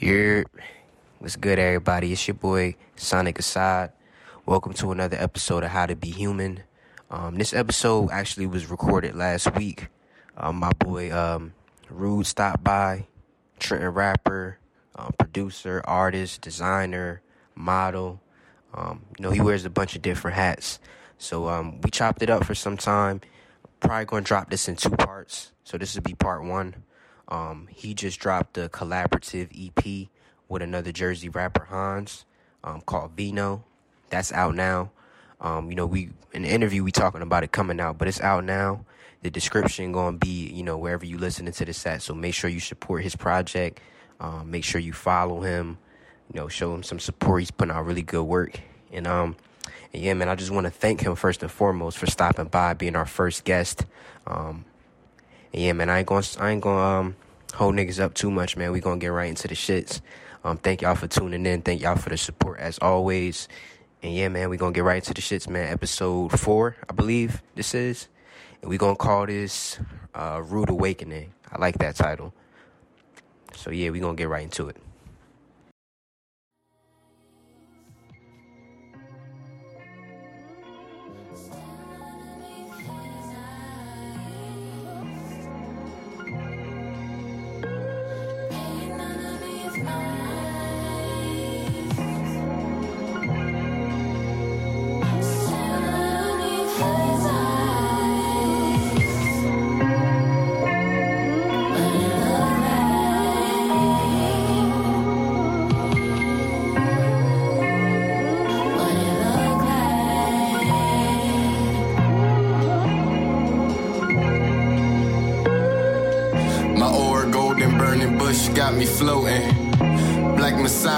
Here, what's good, everybody? It's your boy Sonic Assad. Welcome to another episode of How to Be Human. Um, this episode actually was recorded last week. Um, my boy um, Rwude stopped by. Trenton rapper, um, producer, artist, designer, model. Um, you know, he wears a bunch of different hats. So um, we chopped it up for some time. Probably gonna drop this in two parts. So this will be part one. Um, he just dropped a collaborative EP with another Jersey rapper, Hanz, um, called Vino. That's out now. Um, you know, we in the interview we talking about it coming out, but it's out now. The description gonna be, you know, wherever you listening to this at. So make sure you support his project. Um, make sure you follow him. You know, show him some support. He's putting out really good work. And um, and yeah, man, I just want to thank him first and foremost for stopping by, being our first guest. Um, and yeah, man, I ain't gonna I ain't gonna um hold niggas up too much, man. We gonna get right into the shits. Um, thank y'all for tuning in. Thank y'all for the support as always. And yeah, man, we gonna get right into the shits, man. Episode four, I believe this is. And we gonna call this uh Rwude Awakening. I like that title. So yeah, we gonna get right into it.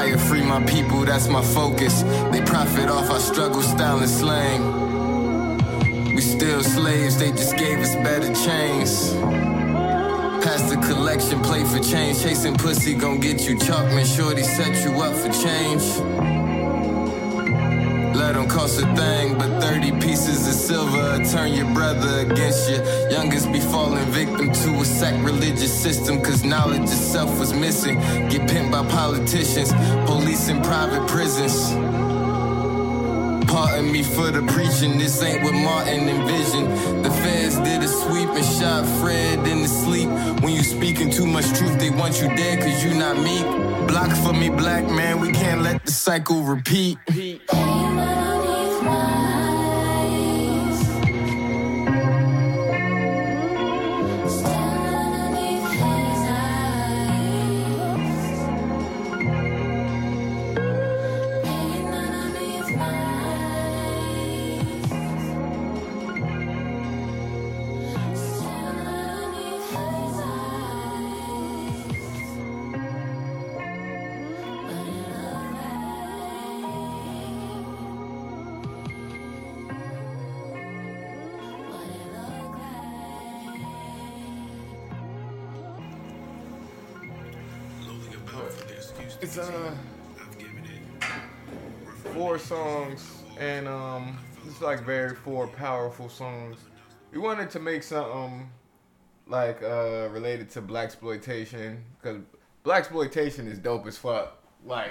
Messiah, free my people, that's my focus. They profit off our struggle, style, and slang. We still slaves, they just gave us better chains. Pass the collection plate for change. Chasing pussy gon' get you chalk, man. Shorty set you up for change. Let them cost a thing, 30 pieces of silver turn your brother against you. Youngest be falling victim to a sacrilegious system, cause knowledge itself was missing. Get pimped by politicians, police in private prisons. Pardon me for the preaching, this ain't what Martin envisioned. The feds did a sweep and shot Fred in the sleep. When you speaking too much truth, they want you dead cause you not meek. Block for me, black man, we can't let the cycle repeat. It's uh four songs and um it's like very four powerful songs. We wanted to make something like uh related to blaxploitation because blaxploitation is dope as fuck. Like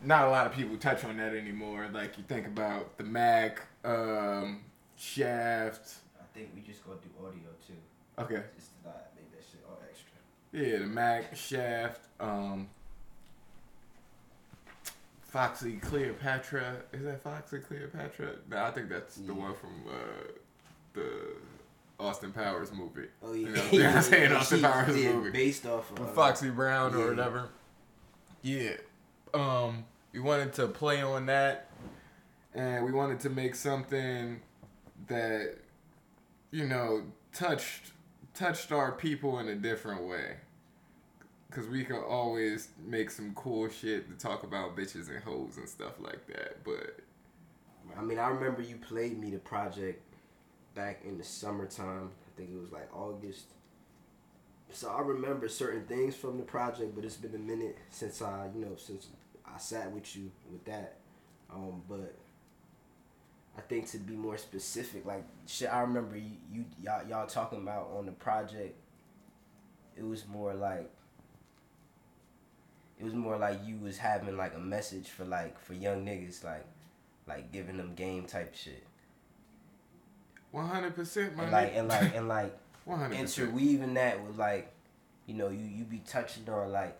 not a lot of people touch on that anymore. Like you think about the Mack, um, Shaft. I think we just gonna do audio too. Okay. Just to not make that shit all extra. Yeah, the Mack, Shaft, um, Foxy Cleopatra. Is that Foxy Cleopatra? No, I think that's the Yeah. one from uh, the Austin Powers movie. Oh You yeah, know, yeah, I'm saying Austin Powers movie. based off of Foxy Brown yeah. or whatever. Yeah. Um, we wanted to play on that, and we wanted to make something that, you know, touched touched our people in a different way. Cause we can always make some cool shit to talk about bitches and hoes and stuff like that, but I mean, I remember you played me the project back in the summertime. I think it was like August. So I remember certain things from the project, but it's been a minute since I, you know, since I sat with you with that. Um, but I think to be more specific, like shit, I remember you, you y'all, y'all talking about on the project. It was more like it was more like you was having like a message for like for young niggas, like like giving them game type shit. One hundred percent, my and like and like and like one hundred percent. interweaving that with like, you know, you you be touching on like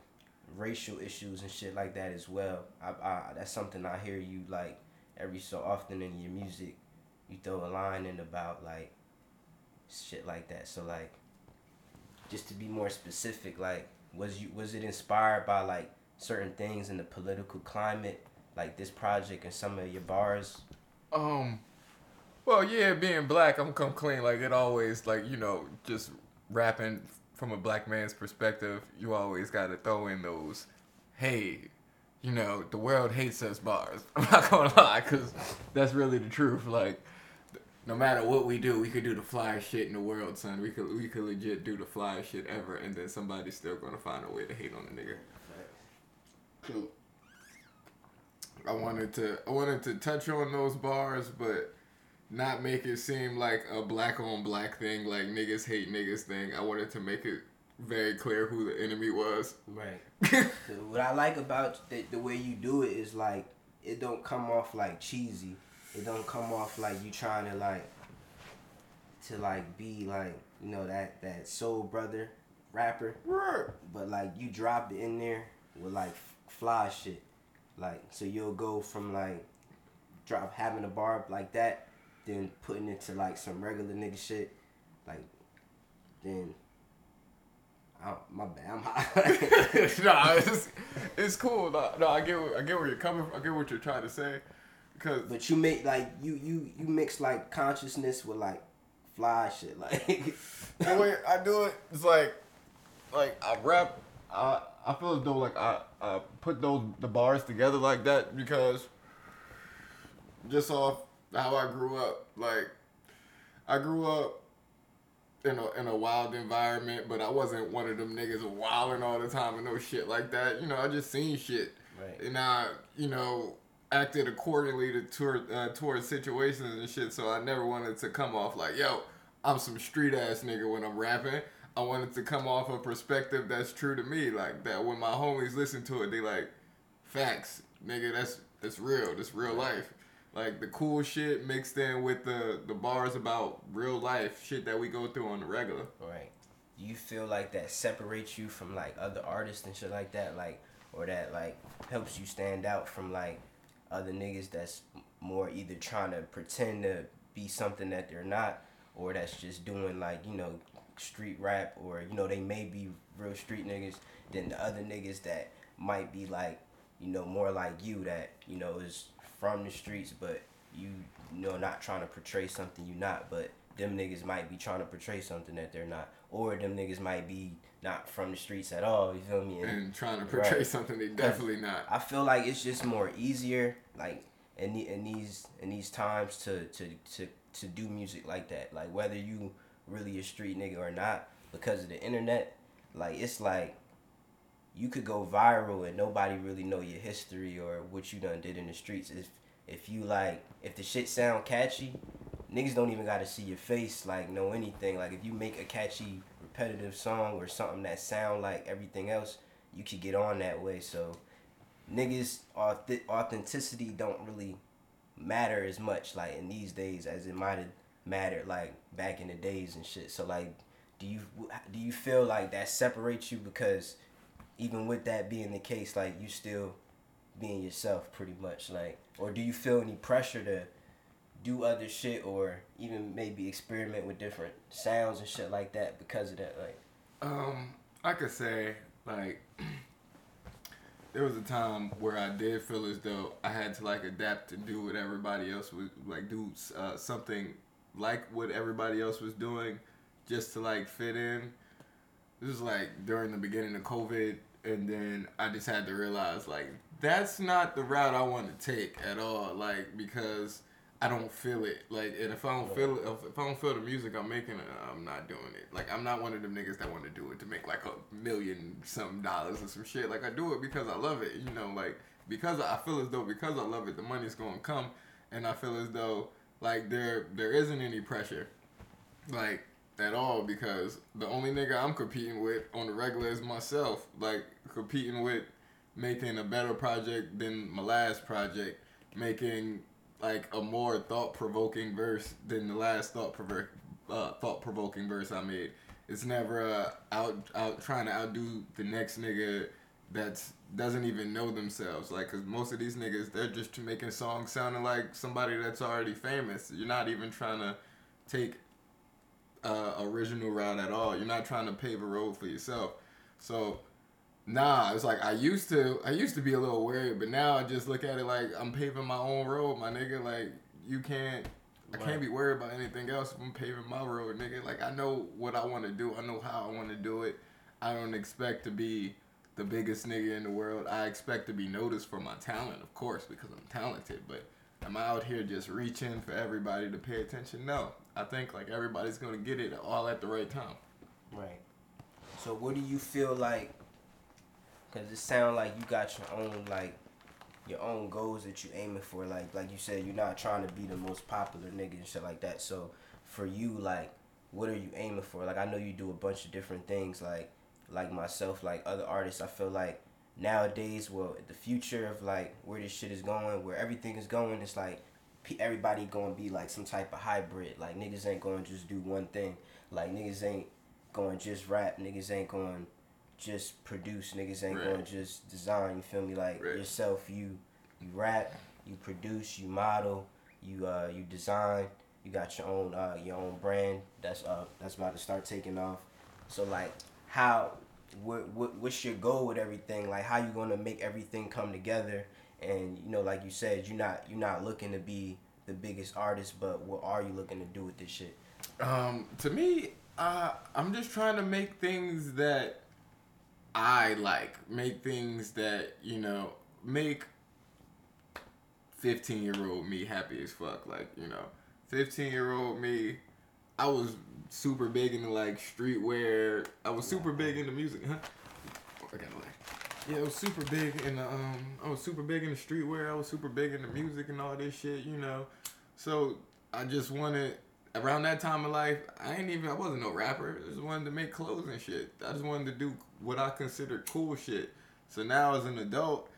racial issues and shit like that as well. I, I that's something I hear you like every so often in your music. You throw a line in about like shit like that. So like, just to be more specific, like was you was it inspired by like certain things in the political climate, like this project and some of your bars? Um, well, yeah, being black, I'm come clean. Like it always, like you know, just rapping from a black man's perspective, you always got to throw in those, hey, you know, the world hates us bars. I'm not gonna lie, cause that's really the truth. Like, no matter what we do, we could do the flyest shit in the world, son. We could we could legit do the flyest shit ever, and then somebody's still gonna find a way to hate on the nigga. Cool. I wanted to I wanted to touch on those bars, but not make it seem like a black on black thing, like niggas hate niggas thing. I wanted to make it very clear who the enemy was. Right. what I like about the, the way you do it is like it don't come off like cheesy. It don't come off like you trying to like to like be like you know that that soul brother rapper. But like you drop it in there with like fly shit. Like so you'll go from like drop having a bar like that, then putting it to like some regular nigga shit, like then. I, my bad, I'm high. nah, it's, it's cool. No, no, I get I get where you're coming. from. I get what you're trying to say, because. But you make like you you you mix like consciousness with like fly shit. Like the way I do it, it's like, like I rap. I I feel as though like I I put those the bars together like that because just off how I grew up. Like I grew up in a in a wild environment, but I wasn't one of them niggas wilding all the time and no shit like that. You know, I just seen shit, right. and I you know acted accordingly to toward uh, towards situations and shit. So I never wanted to come off like yo, I'm some street ass nigga when I'm rapping. I wanted to come off a perspective that's true to me, like that. When my homies listen to it, they like facts, nigga. That's that's real. That's real life. Like the cool shit mixed in with the the bars about real life shit that we go through on the regular. Right. Do you feel like that separates you from like other artists and shit like that, like, or that like helps you stand out from like other niggas that's more either trying to pretend to be something that they're not, or that's just doing like you know street rap, or you know they may be real street niggas than the other niggas that might be like you know more like you that you know is from the streets, but you, you know not trying to portray something you not, but them niggas might be trying to portray something that they're not, or them niggas might be not from the streets at all. You feel me? And, and trying to portray right. something they definitely not. I feel like it's just more easier, like in the, in these in these times to to to to do music like that. Like whether you really a street nigga or not, because of the internet, like it's like you could go viral and nobody really know your history or what you done did in the streets. If if you like if the shit sound catchy, niggas don't even gotta see your face, like know anything. Like if you make a catchy repetitive song or something that sound like everything else, you could get on that way. So niggas authenticity don't really matter as much like in these days as it might have mattered like back in the days and shit. So like do you do you feel like that separates you because even with that being the case, like you still being yourself pretty much, like, or do you feel any pressure to do other shit or even maybe experiment with different sounds and shit like that because of that, like? Um, I could say like there was a time where I did feel as though I had to like adapt and do what everybody else was like do uh, something like what everybody else was doing just to like fit in. This is like during the beginning of COVID and then I just had to realize like that's not the route I want to take at all. Like because I don't feel it. Like and if I don't feel if, if I don't feel the music I'm making, uh, I'm not doing it. Like I'm not one of them niggas that want to do it to make like a million some dollars or some shit. Like I do it because I love it. You know, like because I feel as though because I love it, the money's gonna come, and I feel as though like there there isn't any pressure. Like at all because the only nigga I'm competing with on the regular is myself. Like competing with making a better project than my last project, making like a more thought provoking verse than the last thought provoking uh, thought provoking verse I made. It's never uh, out out trying to outdo the next nigga that doesn't even know themselves. Like, cause most of these niggas they're just making songs sounding like somebody that's already famous. You're not even trying to take uh, original route at all. You're not trying to pave a road for yourself. So Nah, it's like I used to. I used to be a little worried, but now I just look at it like I'm paving my own road, my nigga. Like you can't. I can't be worried about anything else I'm paving my road, nigga. Like I know what I want to do. I know how I want to do it. I don't expect to be the biggest nigga in the world. I expect to be noticed for my talent, of course, because I'm talented. But am I out here just reaching for everybody to pay attention? No. I think like everybody's gonna get it all at the right time. Right. So what do you feel like Cause it sounds like you got your own like your own goals that you aiming for. Like like you said, you're not trying to be the most popular nigga and shit like that. So for you, like, what are you aiming for? Like I know you do a bunch of different things. Like like myself, like other artists. I feel like nowadays, well, the future of like where this shit is going, where everything is going, it's like everybody gonna be like some type of hybrid. Like niggas ain't gonna just do one thing. Like niggas ain't going just rap. Niggas ain't going just produce. Niggas ain't right. gonna just design. You feel me? Like right. yourself, you you rap, you produce, you model, you uh you design. You got your own uh your own brand that's uh that's about to start taking off. So like how what, what what's your goal with everything? Like how you gonna make everything come together? And you know, like you said, you're not you're not looking to be the biggest artist, but what are you looking to do with this shit? Um, to me, uh, I'm just trying to make things that I like make things that you know make fifteen year old me happy as fuck. Like you know, fifteen year old me, I was super big into like streetwear. I was super big into music, huh? I got like. Yeah, I was super big in the um. I was super big in the streetwear. I was super big in the music and all this shit, you know. So I just wanted around that time of life, I ain't even I wasn't no rapper. I just wanted to make clothes and shit. I just wanted to do what I considered cool shit. So now as an adult,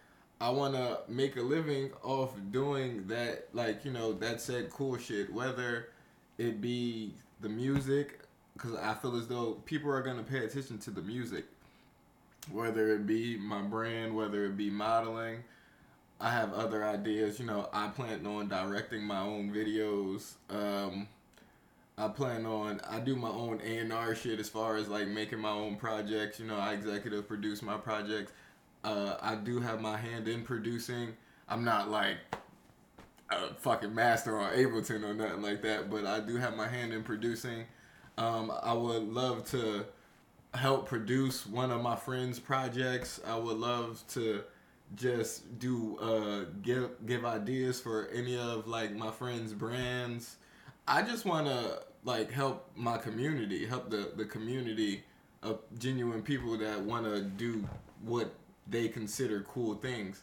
I want to make a living off doing that, like you know, that said cool shit. Whether it be the music, because I feel as though people are gonna pay attention to the music. Whether it be my brand, whether it be modeling, I have other ideas. You know, I plan on directing my own videos. Um, I plan on I do my own A and R shit as far as like making my own projects. You know, I executive produce my projects. Uh, I do have my hand in producing. I'm not like a fucking master on Ableton or nothing like that, but I do have my hand in producing. Um, I would love to help produce one of my friends' projects. I would love to just do uh, give give ideas for any of like my friends' brands. I just want to like help my community, help the the community of genuine people that want to do what they consider cool things.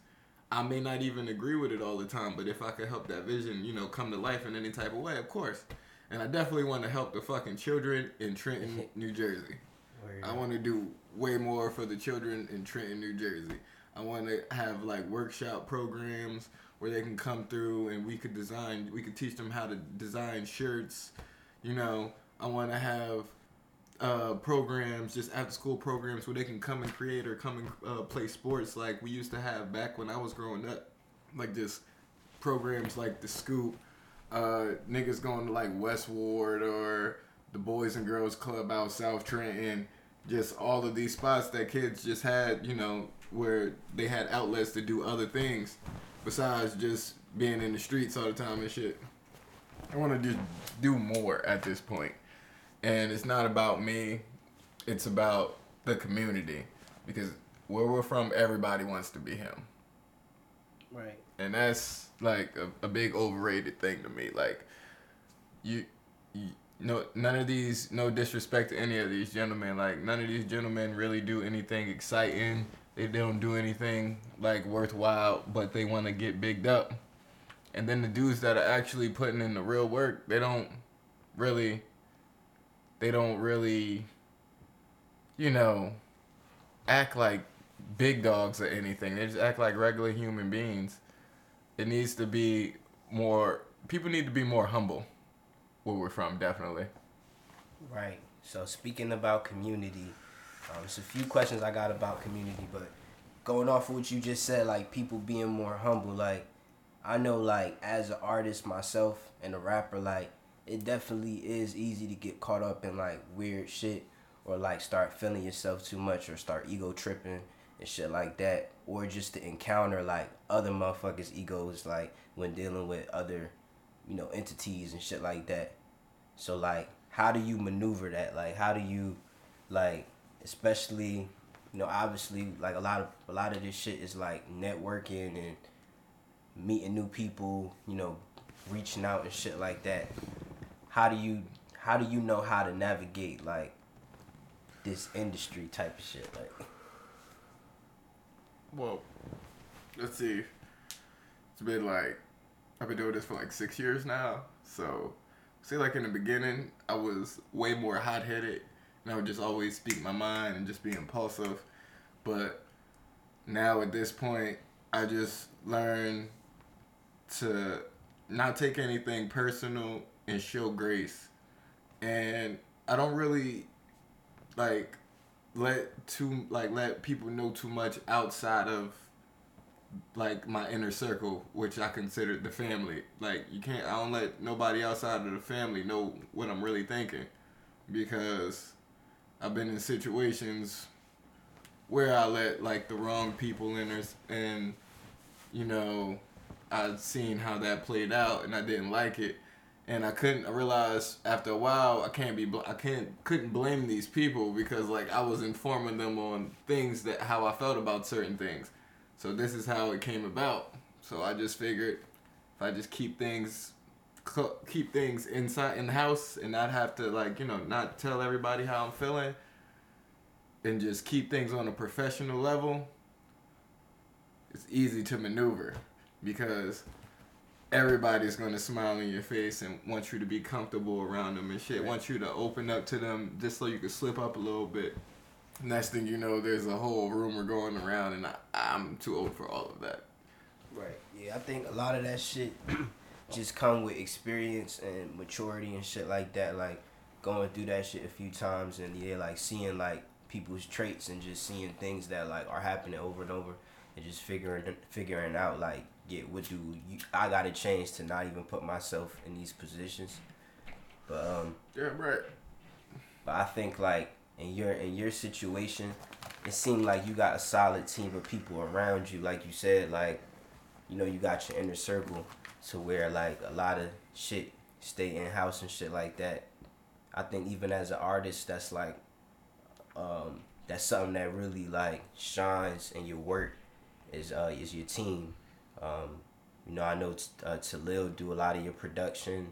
I may not even agree with it all the time, but if I could help that vision, you know, come to life in any type of way, of course. And I definitely want to help the fucking children in Trenton, New Jersey. I want to do way more for the children in Trenton, New Jersey. I want to have like workshop programs where they can come through and we could design, we could teach them how to design shirts. You know, I want to have uh, programs, just after school programs where they can come and create or come and uh, play sports like we used to have back when I was growing up. Like just programs like the Scoop, uh, niggas going to like Westward or the Boys and Girls Club out South Trenton. Just all of these spots that kids just had, you know, where they had outlets to do other things besides just being in the streets all the time and shit. I want to just do more at this point. And it's not about me, it's about the community. Because where we're from, everybody wants to be him. Right. And that's like a, a big overrated thing to me. Like, you, you no none of these no disrespect to any of these gentlemen like none of these gentlemen really do anything exciting they don't do anything like worthwhile, but they want to get bigged up. And then the dudes that are actually putting in the real work, they don't really, they don't really, you know, act like big dogs or anything. They just act like regular human beings. It needs to be more. People need to be more humble. Where we're from, definitely. Right. So speaking about community, um, there's a few questions I got about community, but going off of what you just said, like people being more humble, like I know, like as an artist myself and a rapper, like it definitely is easy to get caught up in like weird shit or like start feeling yourself too much or start ego tripping and shit like that. Or just to encounter like other motherfuckers egos like when dealing with other you know entities and shit like that. So like how do you maneuver that? Like how do you like especially you know obviously like a lot of a lot of this shit is like networking and meeting new people you know reaching out and shit like that how do you how do you know how to navigate like this industry type of shit like Well, let's see. It's been like I've been doing this for like six years now. So, say like in the beginning, I was way more hot headed, and I would just always speak my mind and just be impulsive. But now at this point, I just learn to not take anything personal and show grace. And I don't really like let too like let people know too much outside of like my inner circle, which I consider the family. Like you can't I don't let nobody outside of the family know what I'm really thinking because I've been in situations where I let like the wrong people in and you know I'd seen how that played out and I didn't like it and I couldn't I after a while I can't be I can't couldn't blame these people because like I was informing them on things that how I felt about certain things. So this is how it came about. So I just figured if I just keep things keep things inside in the house and not have to like you know not tell everybody how I'm feeling and just keep things on a professional level it's easy to maneuver because everybody's gonna smile in your face and want you to be comfortable around them and shit. Want you to open up to them just so you can slip up a little bit. Next thing you know, there's a whole rumor going around, and I, I'm too old for all of that. Right. Yeah, I think a lot of that shit just come with experience and maturity and shit like that. Like going through that shit a few times and yeah, like seeing like people's traits and just seeing things that like are happening over and over and just figuring figuring out like yeah, what do you, I gotta change to not even put myself in these positions. But um Yeah, right. but I think like in your in your situation, it seemed like you got a solid team of people around you. Like you said, like you know you got your inner circle to where like a lot of shit stay in house and shit like that. I think even as an artist, that's like um, that's something that really like shines in your work is uh is your team. Um, you know, I know uh, Talil do a lot of your production.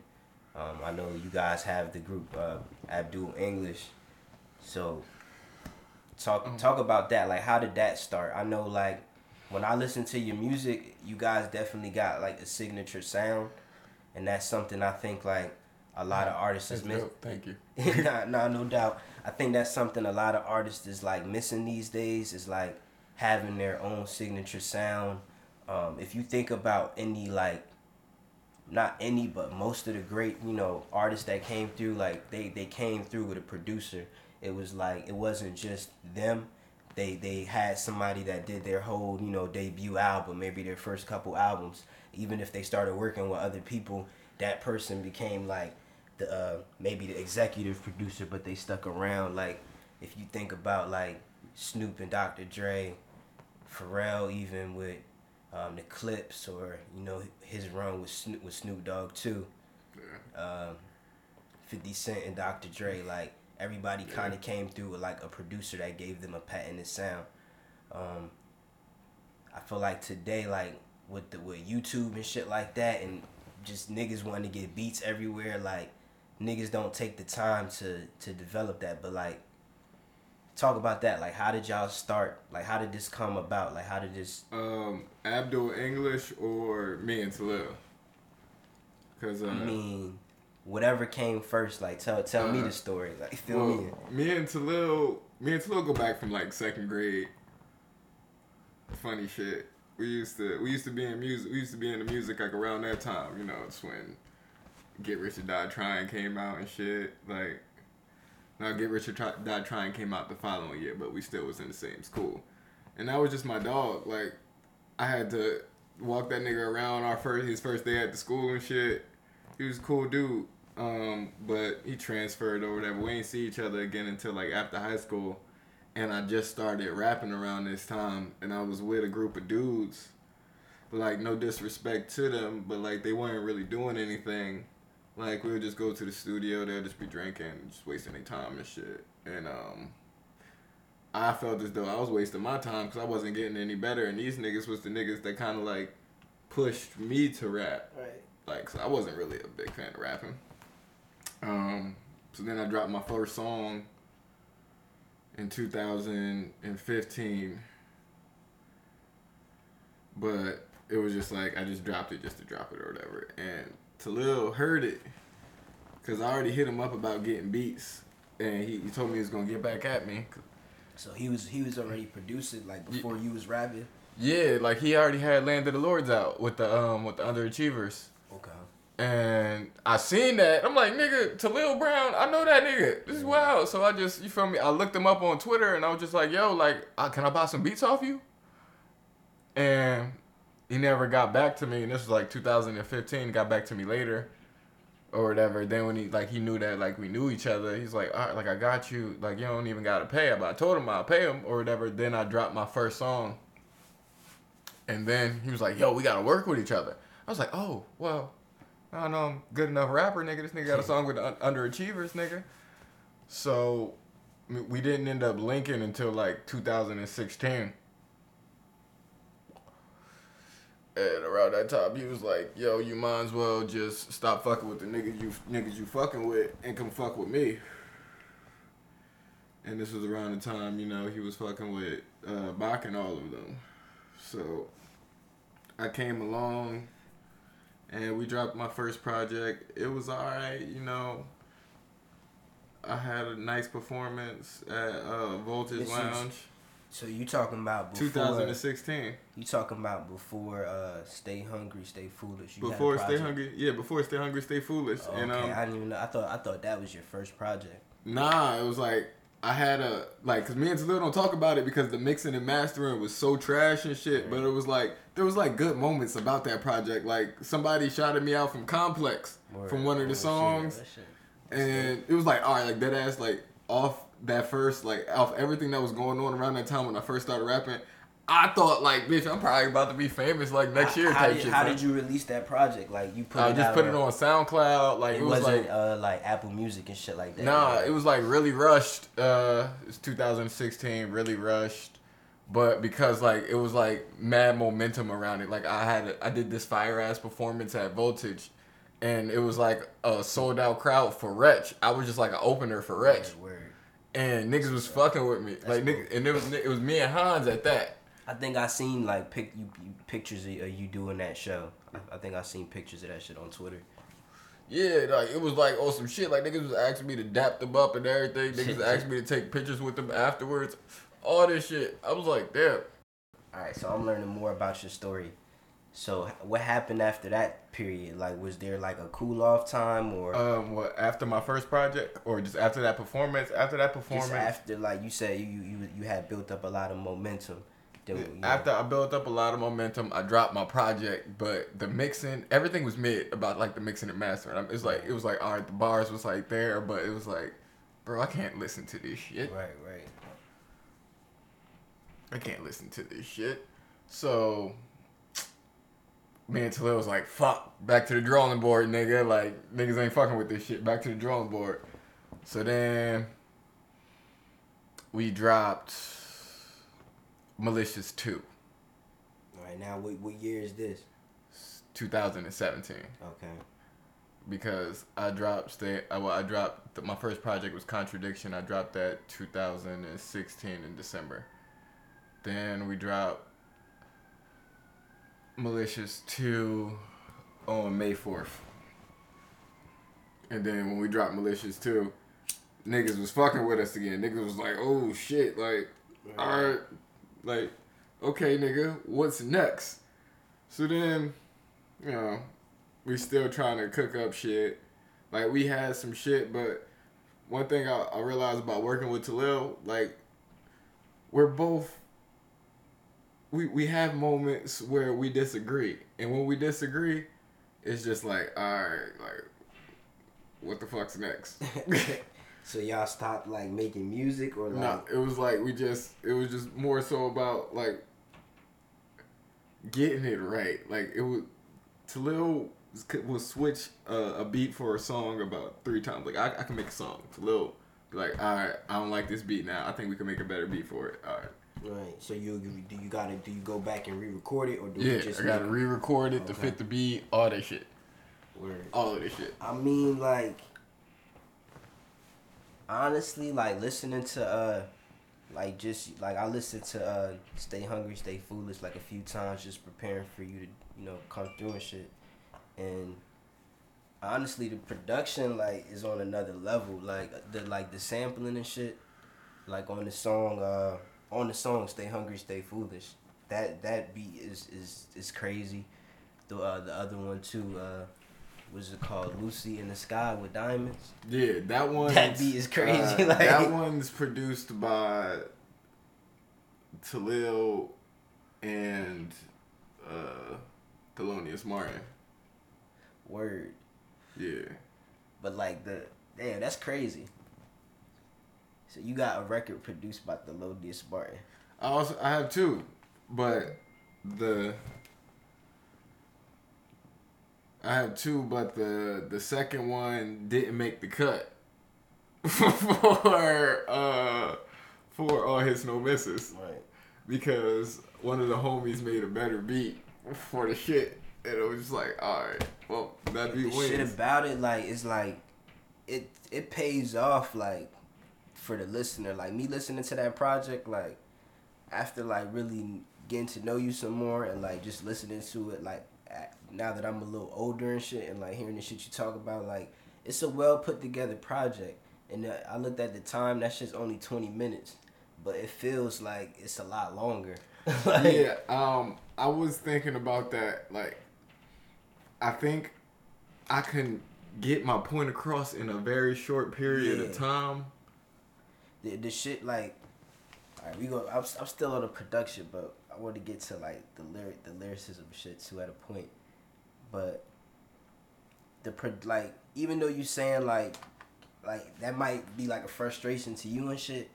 Um, I know you guys have the group uh, Abdul Inglish. So talk talk about that. Like, how did that start? I know, like, when I listen to your music, you guys definitely got like a signature sound, and that's something I think like a lot of artists is missing. Thank you. nah, nah, no doubt. I think that's something a lot of artists is like missing these days. Is like having their own signature sound. Um, if you think about any like, not any, but most of the great you know artists that came through, like they they came through with a producer. It was like it wasn't just them. They they had somebody that did their whole you know debut album, maybe their first couple albums. Even if they started working with other people, that person became like the uh, maybe the executive producer, but they stuck around. Like if you think about like Snoop and Dr. Dre, Pharrell, even with um, the Clipse, or you know his run with Snoop with Snoop Dogg too. Yeah. Um, Fifty Cent and Dr. Dre, like everybody kind of came through with like a producer that gave them a patented sound. Um, I feel like today, like with the with YouTube and shit like that, and just niggas wanting to get beats everywhere, like niggas don't take the time to to develop that. But like, talk about that. Like, how did y'all start? Like, how did this come about? Like, how did this? Um, Abdul Inglish or me and Talil? Cause uh, I mean, whatever came first. Like, tell tell me Uh, the story. Like, fill well, me me and Talil, me and Talil go back from like second grade. funny shit. We used to we used to be in music. We used to be in the music like around that time. You know, it's when Get Rich or Die Trying came out and shit. Like, now Get Rich or Try, Die Trying came out the following year, but we still was in the same school. And that was just my dog. Like, I had to walk that nigga around our first his first day at the school and shit. He was a cool dude. Um, but he transferred or whatever. We ain't see each other again until like after high school. And I just started rapping around this time and I was with a group of dudes. Like no disrespect to them, but like they weren't really doing anything. Like we would just go to the studio, they'd just be drinking, just wasting their time and shit. And um I felt as though I was wasting my time because I wasn't getting any better, and these niggas was the niggas that kind of like pushed me to rap. Right. Like, so I wasn't really a big fan of rapping. Um, so then I dropped my first song in 2015, but it was just like I just dropped it just to drop it or whatever. And Talil heard it because I already hit him up about getting beats, and he, he told me he was gonna get back at me. So he was he was already producing like before you was rapping. Yeah, like he already had Land of the Lords out with the um with the underachievers. Okay. And I seen that. I'm like, nigga, Talil Brown, I know that nigga. This is wild. So I just, you feel me? I looked him up on Twitter and I was just like, yo, like, uh, can I buy some beats off you? And he never got back to me. And this was like 2015. Got back to me later or whatever. Then when he, like, he knew that, like, we knew each other. He's like, all right, like, I got you. Like, you don't even got to pay. But I told him I'll pay him or whatever. Then I dropped my first song. And then he was like, yo, we got to work with each other. I was like, oh, well, I don't know, I'm good enough rapper, nigga. This nigga got a song with un- underachievers, nigga. So we didn't end up linking until like 2016. And around that time, he was like, "Yo, you might as well just stop fucking with the niggas you niggas you fucking with and come fuck with me." And this was around the time, you know, he was fucking with uh, Bach and all of them. So I came along and we dropped my first project. It was alright, you know. I had a nice performance at uh, Voltage Lounge, So you talking about before? 2016. You talking about before? Uh, stay hungry, stay foolish. You Before Stay. Hungry, yeah, before Stay Hungry, Stay Foolish, Okay, and um, I didn't even know. I thought I thought that was your first project. Nah, it was like I had a like because me and Talil don't talk about it because the mixing and mastering was so trash and shit. But it was like there was like good moments about that project. Like somebody shouted me out from Complex Word. from one of Oh, the shit, songs, that shit. and it was like all right, like that ass like off that first like off everything that was going on around that time when I first started rapping. I thought like, bitch, I'm probably about to be famous like next How- year How, type did, shit. how did you release that project? Like you put I it just put it on SoundCloud. Like It, it, was wasn't like uh, like Apple Music and shit like that. Nah, it was like really rushed. Uh, it's 2016, really rushed. But because like it was like mad momentum around it. Like I had, a, I did this fire ass performance at Voltage, and it was like a sold out crowd for Wretch. I was just like an opener for Wretch, word. And niggas was fucking with me. Like nigga, and it was it was me and Hanz at that. I think I seen like pic you, you pictures of you doing that show. I, I think I seen pictures of that shit on Twitter. Yeah, like it was like on some shit. Like niggas was asking me to dap them up and everything. Niggas asking me to take pictures with them afterwards. All this shit. I was like, damn. All right, so I'm learning more about your story. So what happened after that period? Like, was there like a cool off time or Um, what after my first project, or just after that performance? After that performance, after like you said you you you had built up a lot of momentum? Then, you know, after I built up a lot of momentum, I dropped my project. But the mixing, everything was mid about like the mixing and mastering. It's like it was like all right, the bars was like there, but it was like, bro, I can't listen to this shit. right, right. I can't listen to this shit. So me and Talil was like, fuck, back to the drawing board, nigga. Like, niggas ain't fucking with this shit. Back to the drawing board. So then we dropped Malicious 2, All right, now what what year is this? 2017. Okay. Because I dropped stay uh, well, I dropped my first project was Contradiction. I dropped that 2016 in December. Then we dropped Malicious 2 on um, May 4th. And then when we dropped Malicious 2, niggas was fucking with us again. Niggas was like, oh shit, like, alright. Like, okay, nigga, what's next? So then, you know, we still trying to cook up shit. Like we had some shit, but one thing I, I realized about working with Talil, like we're both we we have moments where we disagree, and when we disagree, it's just like, all right, like what the fuck's next? so y'all stopped like making music or like No, it was like we just it was just more so about like getting it right. Like it was Talil will switch a, a beat for a song about three times. Like I, I can make a song. Talil like, all right, I don't like this beat now. I think we can make a better beat for it. All right. Right. So you, you do you gotta do you go back and re-record it or do Yeah, you just I gotta re-record it to fit the beat. All that shit. Word. All of this shit. I mean, like, honestly, like listening to, uh, like just like I listened to uh, "Stay Hungry, Stay Foolish" like a few times, just preparing for you to, you know, come through and shit. And honestly, the production like is on another level. Like the like the sampling and shit, like on the song, uh, on the song "Stay Hungry, Stay Foolish." That that beat is is is crazy. The uh, the other one too. Uh, was it called Lucy in the Sky with Diamonds? Yeah, that one. That beat is crazy, like- that one's produced by Talil and uh, Thelonious Martin. Word. Yeah. But like the damn, that's crazy. So you got a record produced by the Thelonious Martin. I also I have two, but the I have two, but the the second one didn't make the cut for uh for All Hits No Misses Right. because one of the homies made a better beat for the shit, and it was just like, all right, well that beat The shit about it, like, it's like it it pays off like for the listener. Like me listening to that project, like after like really getting to know you some more and like just listening to it, like now that I'm a little older and shit, and like hearing the shit you talk about, like it's a well put together project. And uh, I looked at the time; that shit's only twenty minutes, but it feels like it's a lot longer. like, yeah, um, I was thinking about that. Like, I think I can get my point across in a very short period Yeah. of time. The, the shit like all right we go I'm, I'm still on the production but i want to get to like the lyric the lyricism shit too at a point. But the pro like even though you saying like like that might be like a frustration to you and shit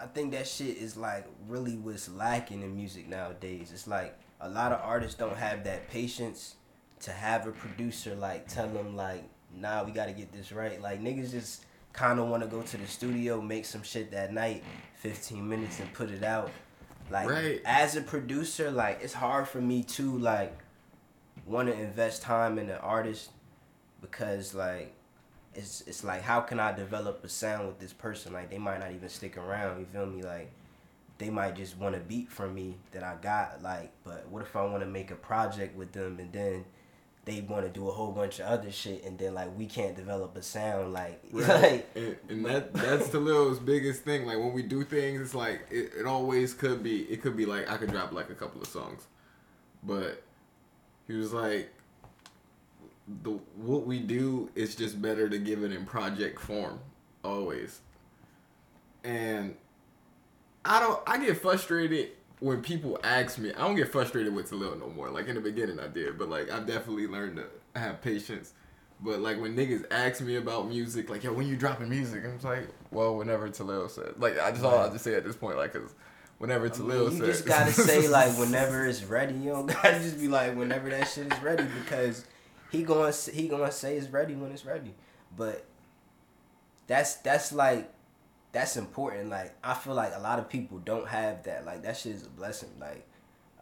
i think that shit is like really what's lacking in music nowadays. It's like a lot of artists don't have that patience to have a producer like tell them like nah we gotta get this right. Like niggas just kind of want to go to the studio make some shit that night 15 minutes and put it out. Like Right. as a producer like it's hard for me to like want to invest time in an artist because like it's it's like how can I develop a sound with this person? Like they might not even stick around you feel me? Like they might just want a beat from me that I got like but what if I want to make a project with them and then they want to do a whole bunch of other shit and then like we can't develop a sound like like and, and that that's Talil's biggest thing. Like when we do things, it's like it, it always could be. It could be like I could drop like a couple of songs, but he was like, the what we do is just better to give it in project form always. And I don't. I get frustrated when people ask me. I don't get frustrated with Talil no more. Like in the beginning, I did, but like I've definitely learned to have patience. But like when niggas ask me about music, like yo, when you dropping music, I'm just like, well, whenever Talil said. Like I just all I just say at this point, like, cause whenever I Talil mean, you said, just gotta say like whenever it's ready. You don't gotta just be like whenever that shit is ready because he gonna he gonna say it's ready when it's ready. But that's that's like that's important. Like I feel like a lot of people don't have that. Like that shit is a blessing. Like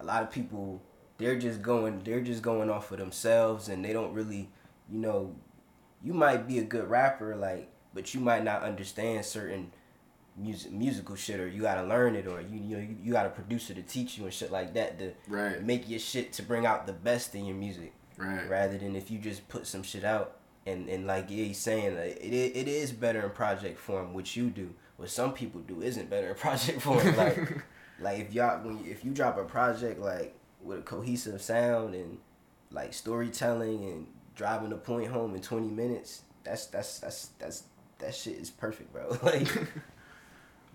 a lot of people they're just going they're just going off of themselves and they don't really you know you might be a good rapper like but you might not understand certain music musical shit or you gotta learn it or you you know you, you got a producer to teach you and shit like that to Right. make your shit to bring out the best in your music right, rather than if you just put some shit out and and like yeah, he's saying like, it it is better in project form which you do. What some people do isn't better in project form. Like like if y'all when you, if you drop a project like with a cohesive sound and like storytelling and driving the point home in 20 minutes that's that's that's that's that shit is perfect bro. Like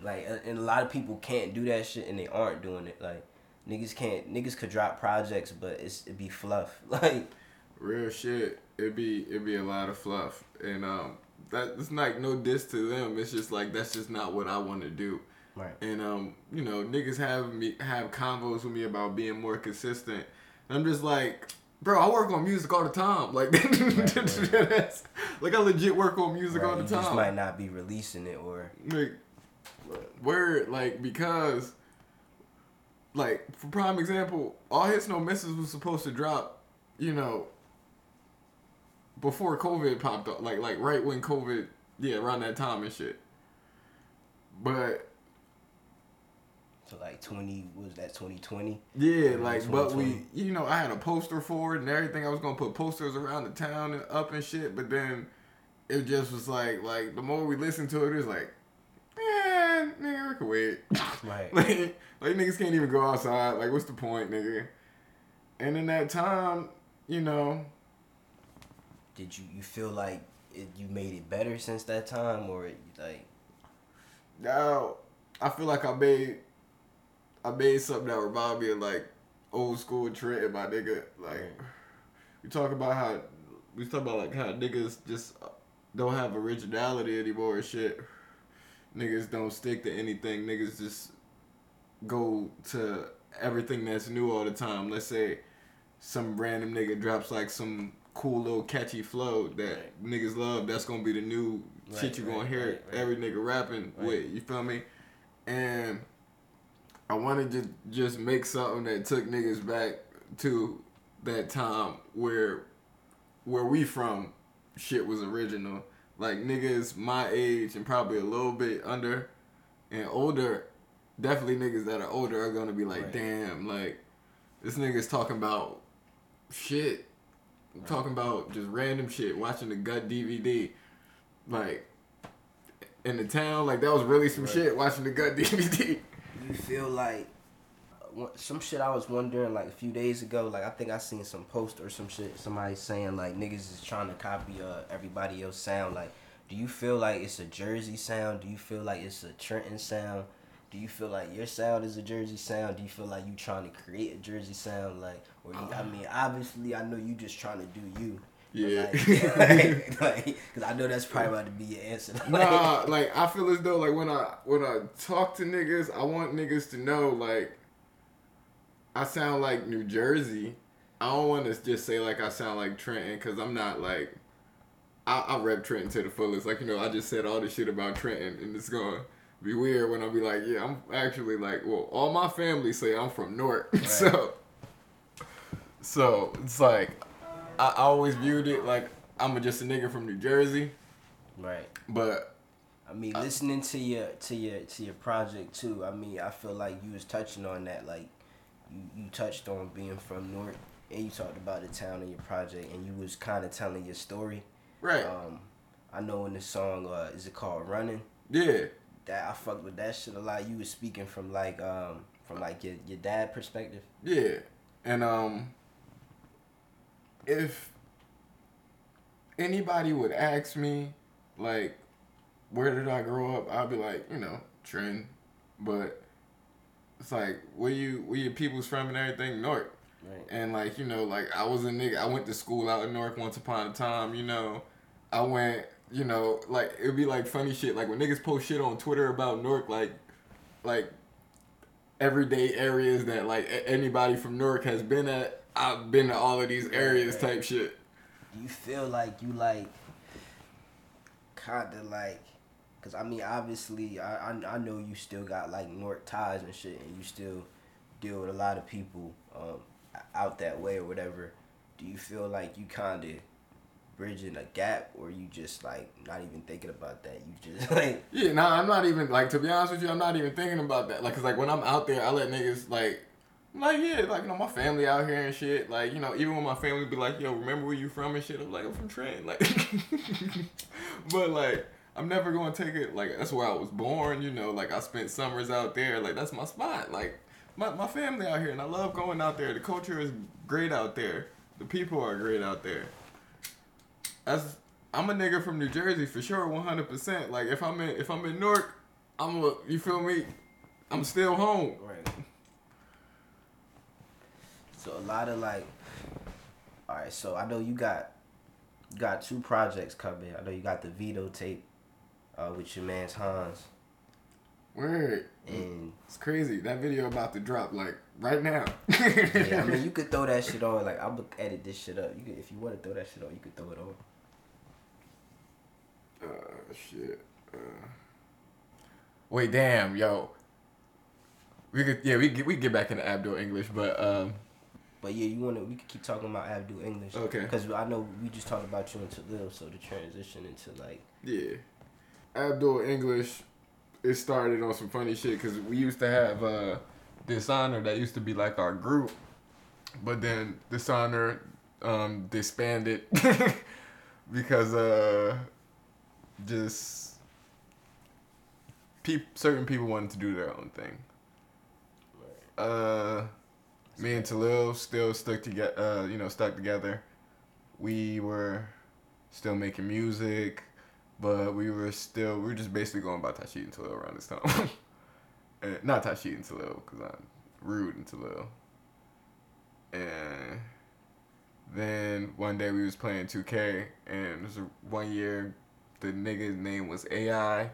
like and a lot of people can't do that shit and they aren't doing it. Like niggas can't niggas could drop projects but it's it be fluff. Like Real shit. It'd be it'd be a lot of fluff, and um, that it's like no diss to them. It's just like that's just not what I want to do. right And um, you know, niggas have me have convos with me about being more consistent. And I'm just like, bro, I work on music all the time. Like, that's- like I legit work on music right, all the you just might not be releasing it or Like, word, like because, like for prime example, all hits no misses was supposed to drop, you know, before COVID popped up, like like right when COVID, yeah, around that time and shit. But to like 20 was that 2020 Yeah, like, but we, you know, I had a poster for it and everything. I was gonna put posters around the town and up and shit, but then it just was like, like the more we listened to it, it was like, man, nigga, we can wait. right like, like niggas can't even go outside. Like, what's the point, nigga? And in that time, you know, did you you feel like it, you made it better since that time or it, like now I feel like I made, I made something that reminded me of like old school Trent, my nigga. Like, we talk about how we talk about like how niggas just don't have originality anymore and shit. Niggas don't stick to anything. Niggas just go to everything that's new all the time. Let's say some random nigga drops like some cool little catchy flow that Right. niggas love. That's gonna be the new shit Right, you gonna right, hear every nigga rapping with. You feel me? And I wanted to just make something that took niggas back to that time where where we from shit was original. Like niggas my age and probably a little bit under and older, definitely niggas that are older are gonna be like, damn, like this nigga's talking about shit. Talking about just random shit, watching the gut DVD. Like in the town, like that was really some Right. shit watching the gut DVD. you feel like uh, some shit I was wondering like a few days ago. Like I think I seen some post or some shit. Somebody saying like niggas is trying to copy uh everybody else sound. Like, do you feel like it's a Jersey sound? Do you feel like it's a Trenton sound? Do you feel like your sound is a Jersey sound? Do you feel like you trying to create a Jersey sound? Like, or you, I uh. mean, obviously I know you just trying to do you. but, Yeah. Like, like, cause I know that's probably about to be your answer. Like, nah, like I feel as though like when I when I talk to niggas, I want niggas to know like I sound like New Jersey. I don't want to just say like I sound like Trenton because I'm not like I, I rep Trenton to the fullest. Like you know, I just said all this shit about Trenton, and it's gonna be weird when I be like, yeah, I'm actually like, well, all my family say I'm from Newark, so so it's like I, I always viewed it like I'm a, just a nigga from New Jersey, right. but I mean, listening to your to your to your project too. I mean, I feel like you was touching on that. Like, you you touched on being from Newark, and you talked about the town in your project, and you was kind of telling your story. right, Um, I know in the song, uh, is it called Running? yeah. That I fucked with that shit a lot. You was speaking from like um from like your your dad perspective. Yeah, and um, if anybody would ask me, like, where did I grow up? I'd be like, you know, Trent, but it's like, where you where your people's from and everything, North. Right. and like, you know, like I was a nigga. I went to school out in North once upon a time. You know, I went. You know, like it'd be like funny shit. Like when niggas post shit on Twitter about Newark, like, like everyday areas that like a- anybody from Newark has been at. I've been to all of these areas type shit. Do you feel like you like kind of like because i mean obviously I, I i know you still got like north ties and shit and you still deal with a lot of people um out that way or whatever do you feel like you kind of bridging a gap or you just like not even thinking about that you just like Yeah, nah, I'm not even like to be honest with you, I'm not even thinking about that. Like, cause like when I'm out there, I let niggas like, like yeah, like you know my family out here and shit. Like you know even when my family be like, yo, remember where you from and shit. I'm like I'm from Trent. Like, but like I'm never gonna take it like that's where I was born. You know, like I spent summers out there. Like that's my spot. Like my my family out here, and I love going out there. The culture is great out there. The people are great out there. As I'm a nigga from New Jersey for sure, 100. percent Like if I'm in if I'm in Newark, I'm a you feel me. I'm still home. Right. So a lot of like, all right. So I know you got, you got two projects coming. I know you got the Vino tape, uh, with your man's Hanz, Word. and It's crazy. That video about to drop like right now. yeah, I mean you could throw that shit on. Like I'm gonna edit this shit up. You could, if you want to throw that shit on, you could throw it on. Uh, shit. Uh. Wait, damn, yo. We could, yeah, we get we get back into Abdul Inglish, but um, But yeah, you wanna we could keep talking about Abdul Inglish. Okay. Because I know we just talked about you into Lil, so the transition into like yeah, Abdul Inglish. It started on some funny shit because we used to have uh, Dishonor that used to be like our group, but then Dishonor um, disbanded because uh, just peop- certain people wanted to do their own thing. Uh, me and Talil still stuck together. Uh, you know, stuck together. We were still making music, but we were still we were just basically going by Tashid and Talil around this time. not Tashid and Talil because I'm Rwude and Talil. And then one day we was playing 2K, and it was one year the nigga's name was AI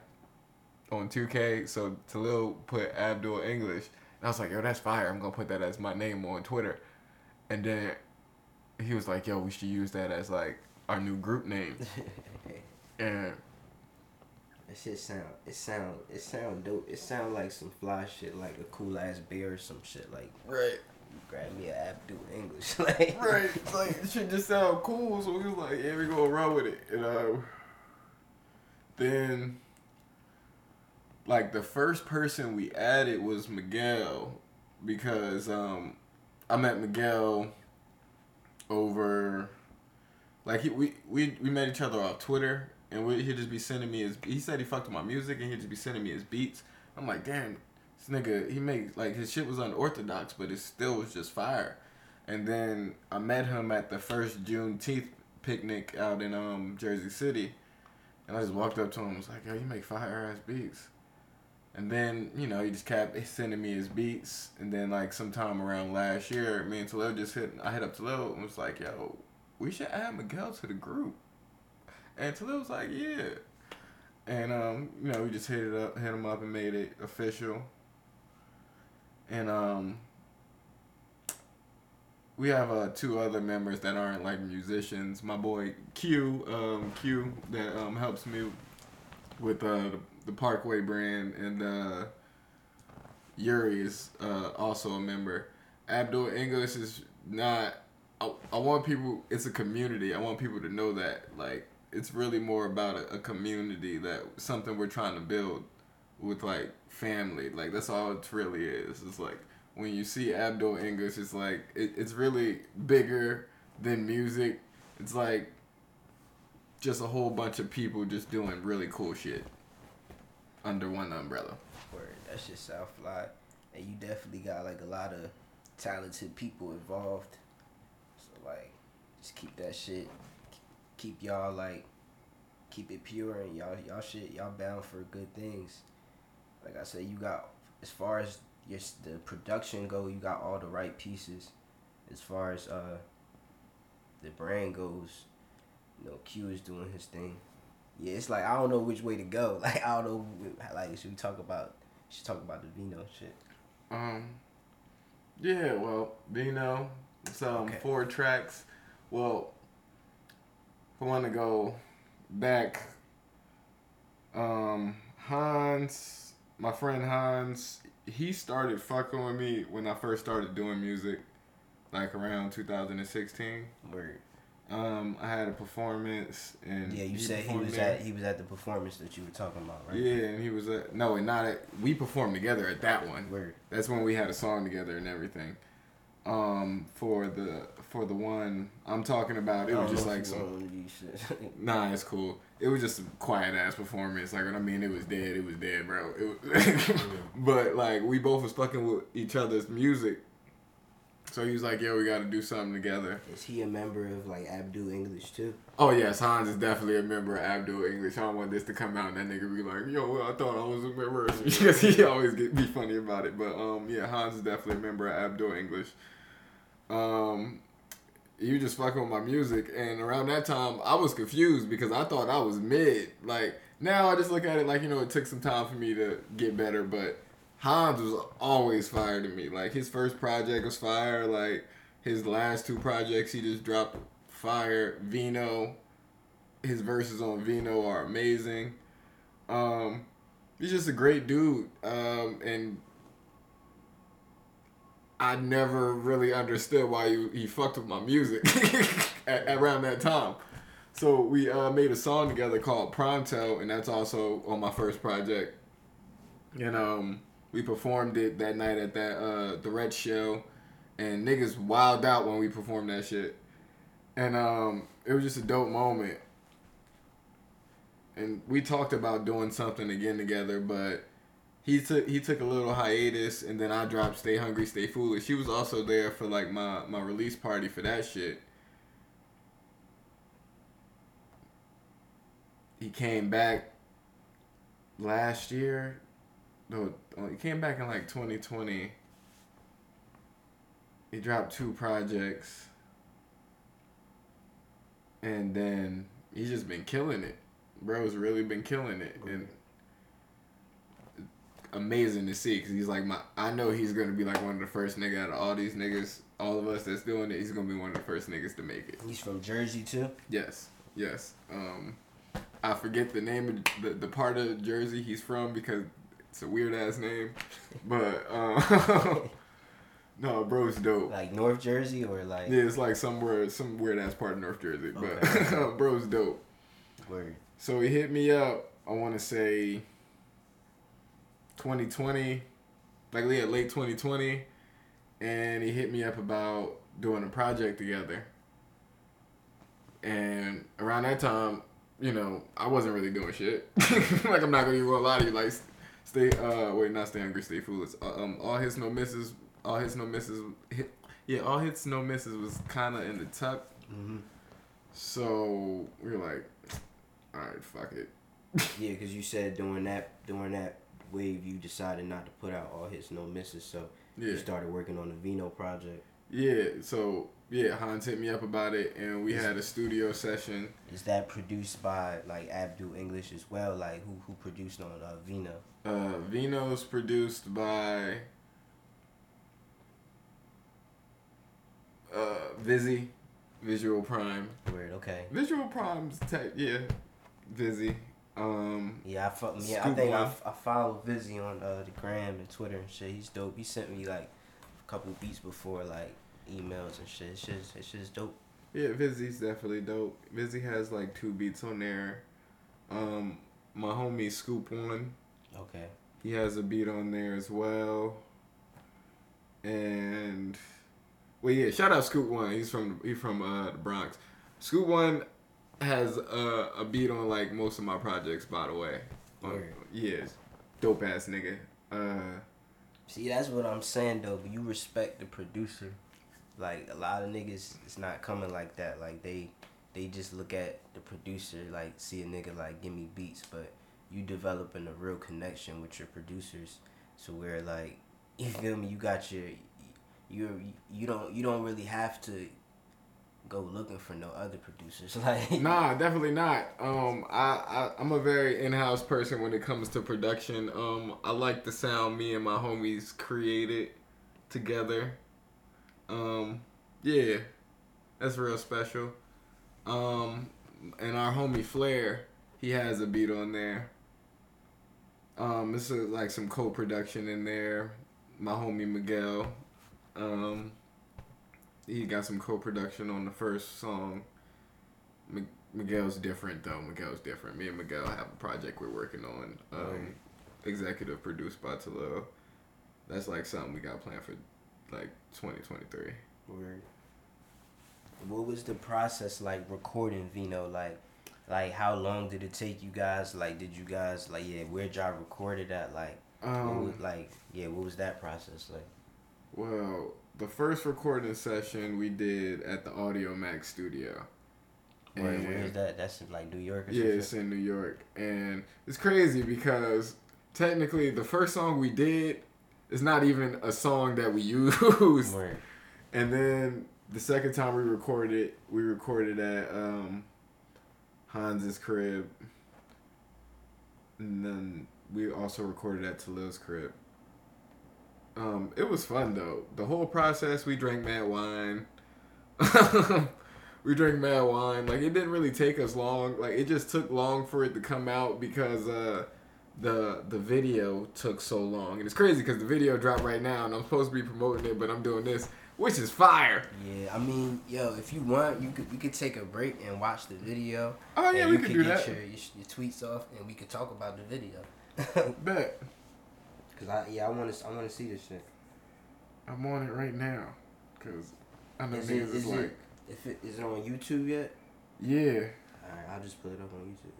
on 2K, so Talil put Abdul Inglish. And I was like, yo, that's fire. I'm gonna put that as my name on Twitter. And then he was like, yo, we should use that as like our new group name. And That shit sound it sound it sound dope. It sound like some fly shit, like a cool ass bear or some shit. Like right, grab me a Abdul English, like right, like it should just sound cool. So we was like, yeah, we gonna run with it. And uh, then like the first person we added was Miguel because um I met Miguel over like he we we, we met each other off Twitter and we, he'd just be sending me his he said he fucked with my music and he'd just be sending me his beats. I'm like, damn, this nigga he made like his shit was unorthodox but it still was just fire. And then I met him at the first Juneteenth picnic out in um Jersey City. And I just walked up to him and was like, yo, you make fire ass beats. And then, you know, he just kept sending me his beats. And then, like, sometime around last year, me and Talil just hit, I hit up Talil and was like, yo, we should add Miguel to the group. And Talil was like, yeah. And, um, you know, we just hit it up, hit him up and made it official. And, um, we have uh, two other members that aren't like musicians. My boy Q, um, Q, that um, helps me with uh, the, Parkway brand, and uh, Yuri is uh, also a member. Abdul Inglish is not. I, I want people. It's a community. I want people to know that like it's really more about a, a community that something we're trying to build with like family. Like that's all it really is. It's like when you see Abdul Inglish, it's like it, it's really bigger than music. It's like just a whole bunch of people just doing really cool shit under one umbrella. Word, that shit sound fly. And you definitely got like a lot of talented people involved. So like, just keep that shit. Keep y'all like, keep it pure and y'all y'all shit y'all bound for good things. Like I said, you got as far as your the production go, you got all the right pieces. As far as uh, the brand goes, you know, Q is doing his thing. Yeah, it's like I don't know which way to go. Like I don't know. Like should we talk about? Should talk about the Vino shit. Um, yeah, well, Vino, it's um Okay. four tracks. Well, I want to go back, um, Hanz, my friend Hanz, he started fucking with me when I first started doing music, like around 2016. Word. Um, I had a performance and Yeah, you said he was there. at he was at the performance that you were talking about, right? Yeah, and he was at no, and not at. We performed together at that one. Word. That's when we had a song together and everything. Um, for the for the one I'm talking about, it was just like some. want to do shit. Nah, it's cool. It was just a quiet ass performance. Like, I mean, it was dead. It was dead, bro. It was, but like, we both was fucking with each other's music. So he was like, "Yo, we got to do something together." Is he a member of like Abdul Inglish too? Oh yes, Hanz is definitely a member of Abdul Inglish. I don't want this to come out and that nigga be like, "Yo, I thought I was a member," because he always get be funny about it. But um, yeah, Hanz is definitely a member of Abdul Inglish. Um, you just fucking with my music, and around that time, I was confused because I thought I was mid. Like now, I just look at it like you know, it took some time for me to get better, but Hanz was always fire to me. Like his first project was fire. Like his last two projects, he just dropped fire. Vino, his verses on Vino are amazing. Um, he's just a great dude. Um, and I never really understood why he, he fucked with my music at, around that time. So we uh, made a song together called Pronto, and that's also on my first project. And um, we performed it that night at that uh, the Red Show, and niggas wild out when we performed that shit. And um, it was just a dope moment. And we talked about doing something again together, but he took he took a little hiatus, and then I dropped "Stay Hungry, Stay Foolish." He was also there for like my my release party for that shit. He came back last year. No, he came back in like 2020. He dropped two projects. And then he's just been killing it. Bro's really been killing it. And amazing to see because he's like my. I know he's gonna be like one of the first nigga out of all these niggas, all of us that's doing it. He's gonna be one of the first niggas to make it. He's from Jersey too. Yes, yes. Um, I forget the name of the, the part of Jersey he's from because it's a weird ass name, but um, no, bro's dope. Like North Jersey or like Yeah, it's like somewhere, some weird ass part of North Jersey, but Okay. bro's dope. word. So he hit me up. I want to say 2020, like yeah, late 2020, and he hit me up about doing a project together. And around that time, you know, I wasn't really doing shit. like I'm not gonna even lie to you. Like, stay, uh, wait, not stay hungry, stay foolish. Uh, um, all hits, no misses. All hits, no misses. Hit, yeah, all hits, no misses was kind of in the tuck. hmm So we were like, all right, fuck it. Yeah, because you said during that during that wave you decided not to put out all hits no misses, so Yeah. you started working on the Vino project. Yeah, so yeah, Hanz hit me up about it, and we had a studio session. Is that produced by like Abdul Inglish as well? Like who who produced on uh, Vino? Uh, Vino's produced by uh, Vizzy, Visual Prime. Weird. okay. Visual Prime's tech, yeah, Vizzy. Um, Yeah, I fo- yeah, I think I, I follow Vizzy on uh, the gram and Twitter and shit. He's dope. He sent me like a couple beats before, like emails and shit. It's just it's just dope. yeah, Vizzy's definitely dope. Vizzy has like two beats on there. Um, my homie Scoop One. Okay. He has a beat on there as well. And well, yeah, shout out Scoop One. He's from he's from uh, the Bronx. Scoop One has uh, a beat on like most of my projects, by the way. Yeah, dope ass nigga. Uh, See, that's what I'm saying though. You respect the producer. Like a lot of niggas, it's not coming like that. Like they, they just look at the producer. Like see a nigga like give me beats, but you developing a real connection with your producers. So where like you feel me, you got your, you you don't you don't really have to go looking for no other producers. Like nah, definitely not. Um, I, I I'm a very in-house person when it comes to production. Um, I like the sound me and my homies created together. Um, yeah, that's real special. Um, and our homie Flair, he has a beat on there. Um, this is like some co-production in there. My homie Miguel, um, he got some co-production on the first song. Mi- Miguel's different though. Miguel's different. Me and Miguel have a project we're working on. Um, Right. executive produced by Talil. That's like something we got planned for like 2023. Word. What was the process like recording Vino? Like, like how long did it take you guys? Like, did you guys like yeah? Where'd y'all record it at? Like, what Um, was, like yeah, what was that process like? well, the first recording session we did at the Audio Max studio. Where, where is that? That's in like New York or Yeah, it's in New York, and it's crazy because technically the first song we did is not even a song that we used, Word. and then the second time we recorded it, we recorded at um, Hanz's crib, and then we also recorded at Talil's crib. Um, it was fun though. The whole process, we drank mad wine. we drank mad wine. Like it didn't really take us long. Like it just took long for it to come out because uh, the the video took so long. And it's crazy because the video dropped right now, and I'm supposed to be promoting it, but I'm doing this, which is fire. Yeah, I mean, yo, if you want, you could we could take a break and watch the video. Oh yeah, we you could could do get that. Your, your, your tweets off, and we could talk about the video. Bet Cause I yeah, I want to I want to see this shit. I'm on it right now because I know Is it, is like, it if it is it on YouTube yet? yeah. All right, I'll just put it up on YouTube.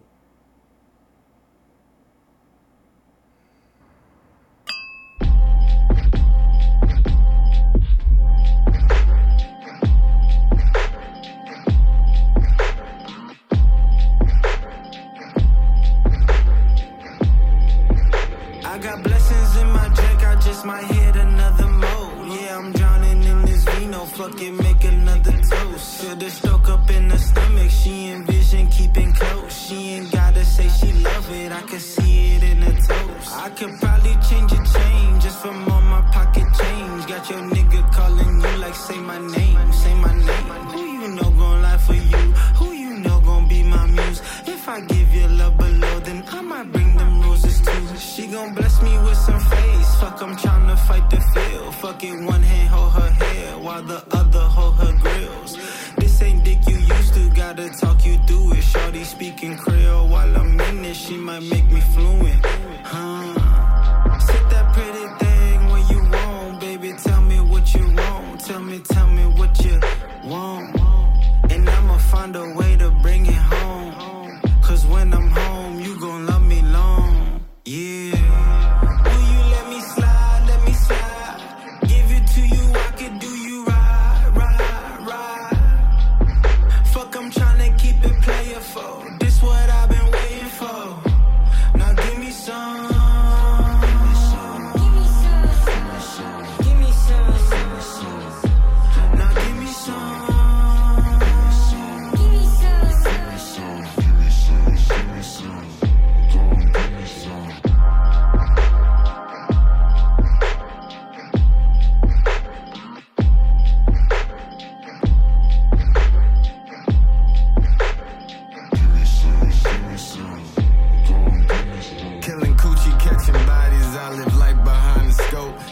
Might hit another mode. Yeah, I'm drowning in this vino, fuck it, make another toast. The stroke up in the stomach, she envision keeping close. She ain't gotta say she love it, I can see it in her toes. I could probably change a chain just from all my pocket change. Got your nigga calling you like, say my name, say my name. Who you know gon' lie for you? Who you know gon' be my muse? If I give you love below, then I might bring them too. She gon' bless me with some face. Fuck, I'm tryna fight the feel. Fuck it, one hand hold her hair while the other hold her grills. This ain't dick you used to, gotta talk you through it. Shorty speaking Creole while I'm in it, she might make me fluent.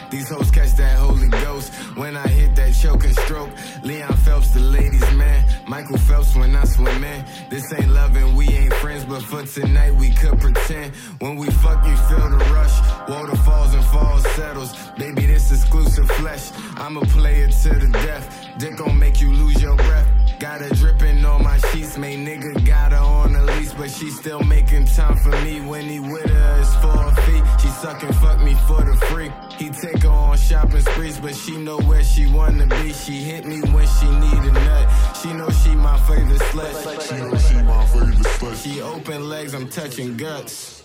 These hoes catch that Holy Ghost when I hit that choking stroke. Leon Phelps, the ladies' man. Michael Phelps when I swim in. This ain't loving, we ain't friends, but for tonight we could pretend. When we fuck, you feel the rush. Waterfalls and falls settles. Baby, this exclusive flesh. I'm a player to the death. Dick gon' make you lose your breath. Got her dripping on my sheets, made nigga got her on the leash, but she still making time for me. When he with her, it's four feet. She suck and fuck me for the free. He take her on shopping sprees, but she know where she wanna be. She hit me when she need a nut. She know she my favorite slut. She know she my favorite slut. She open legs, I'm touching guts.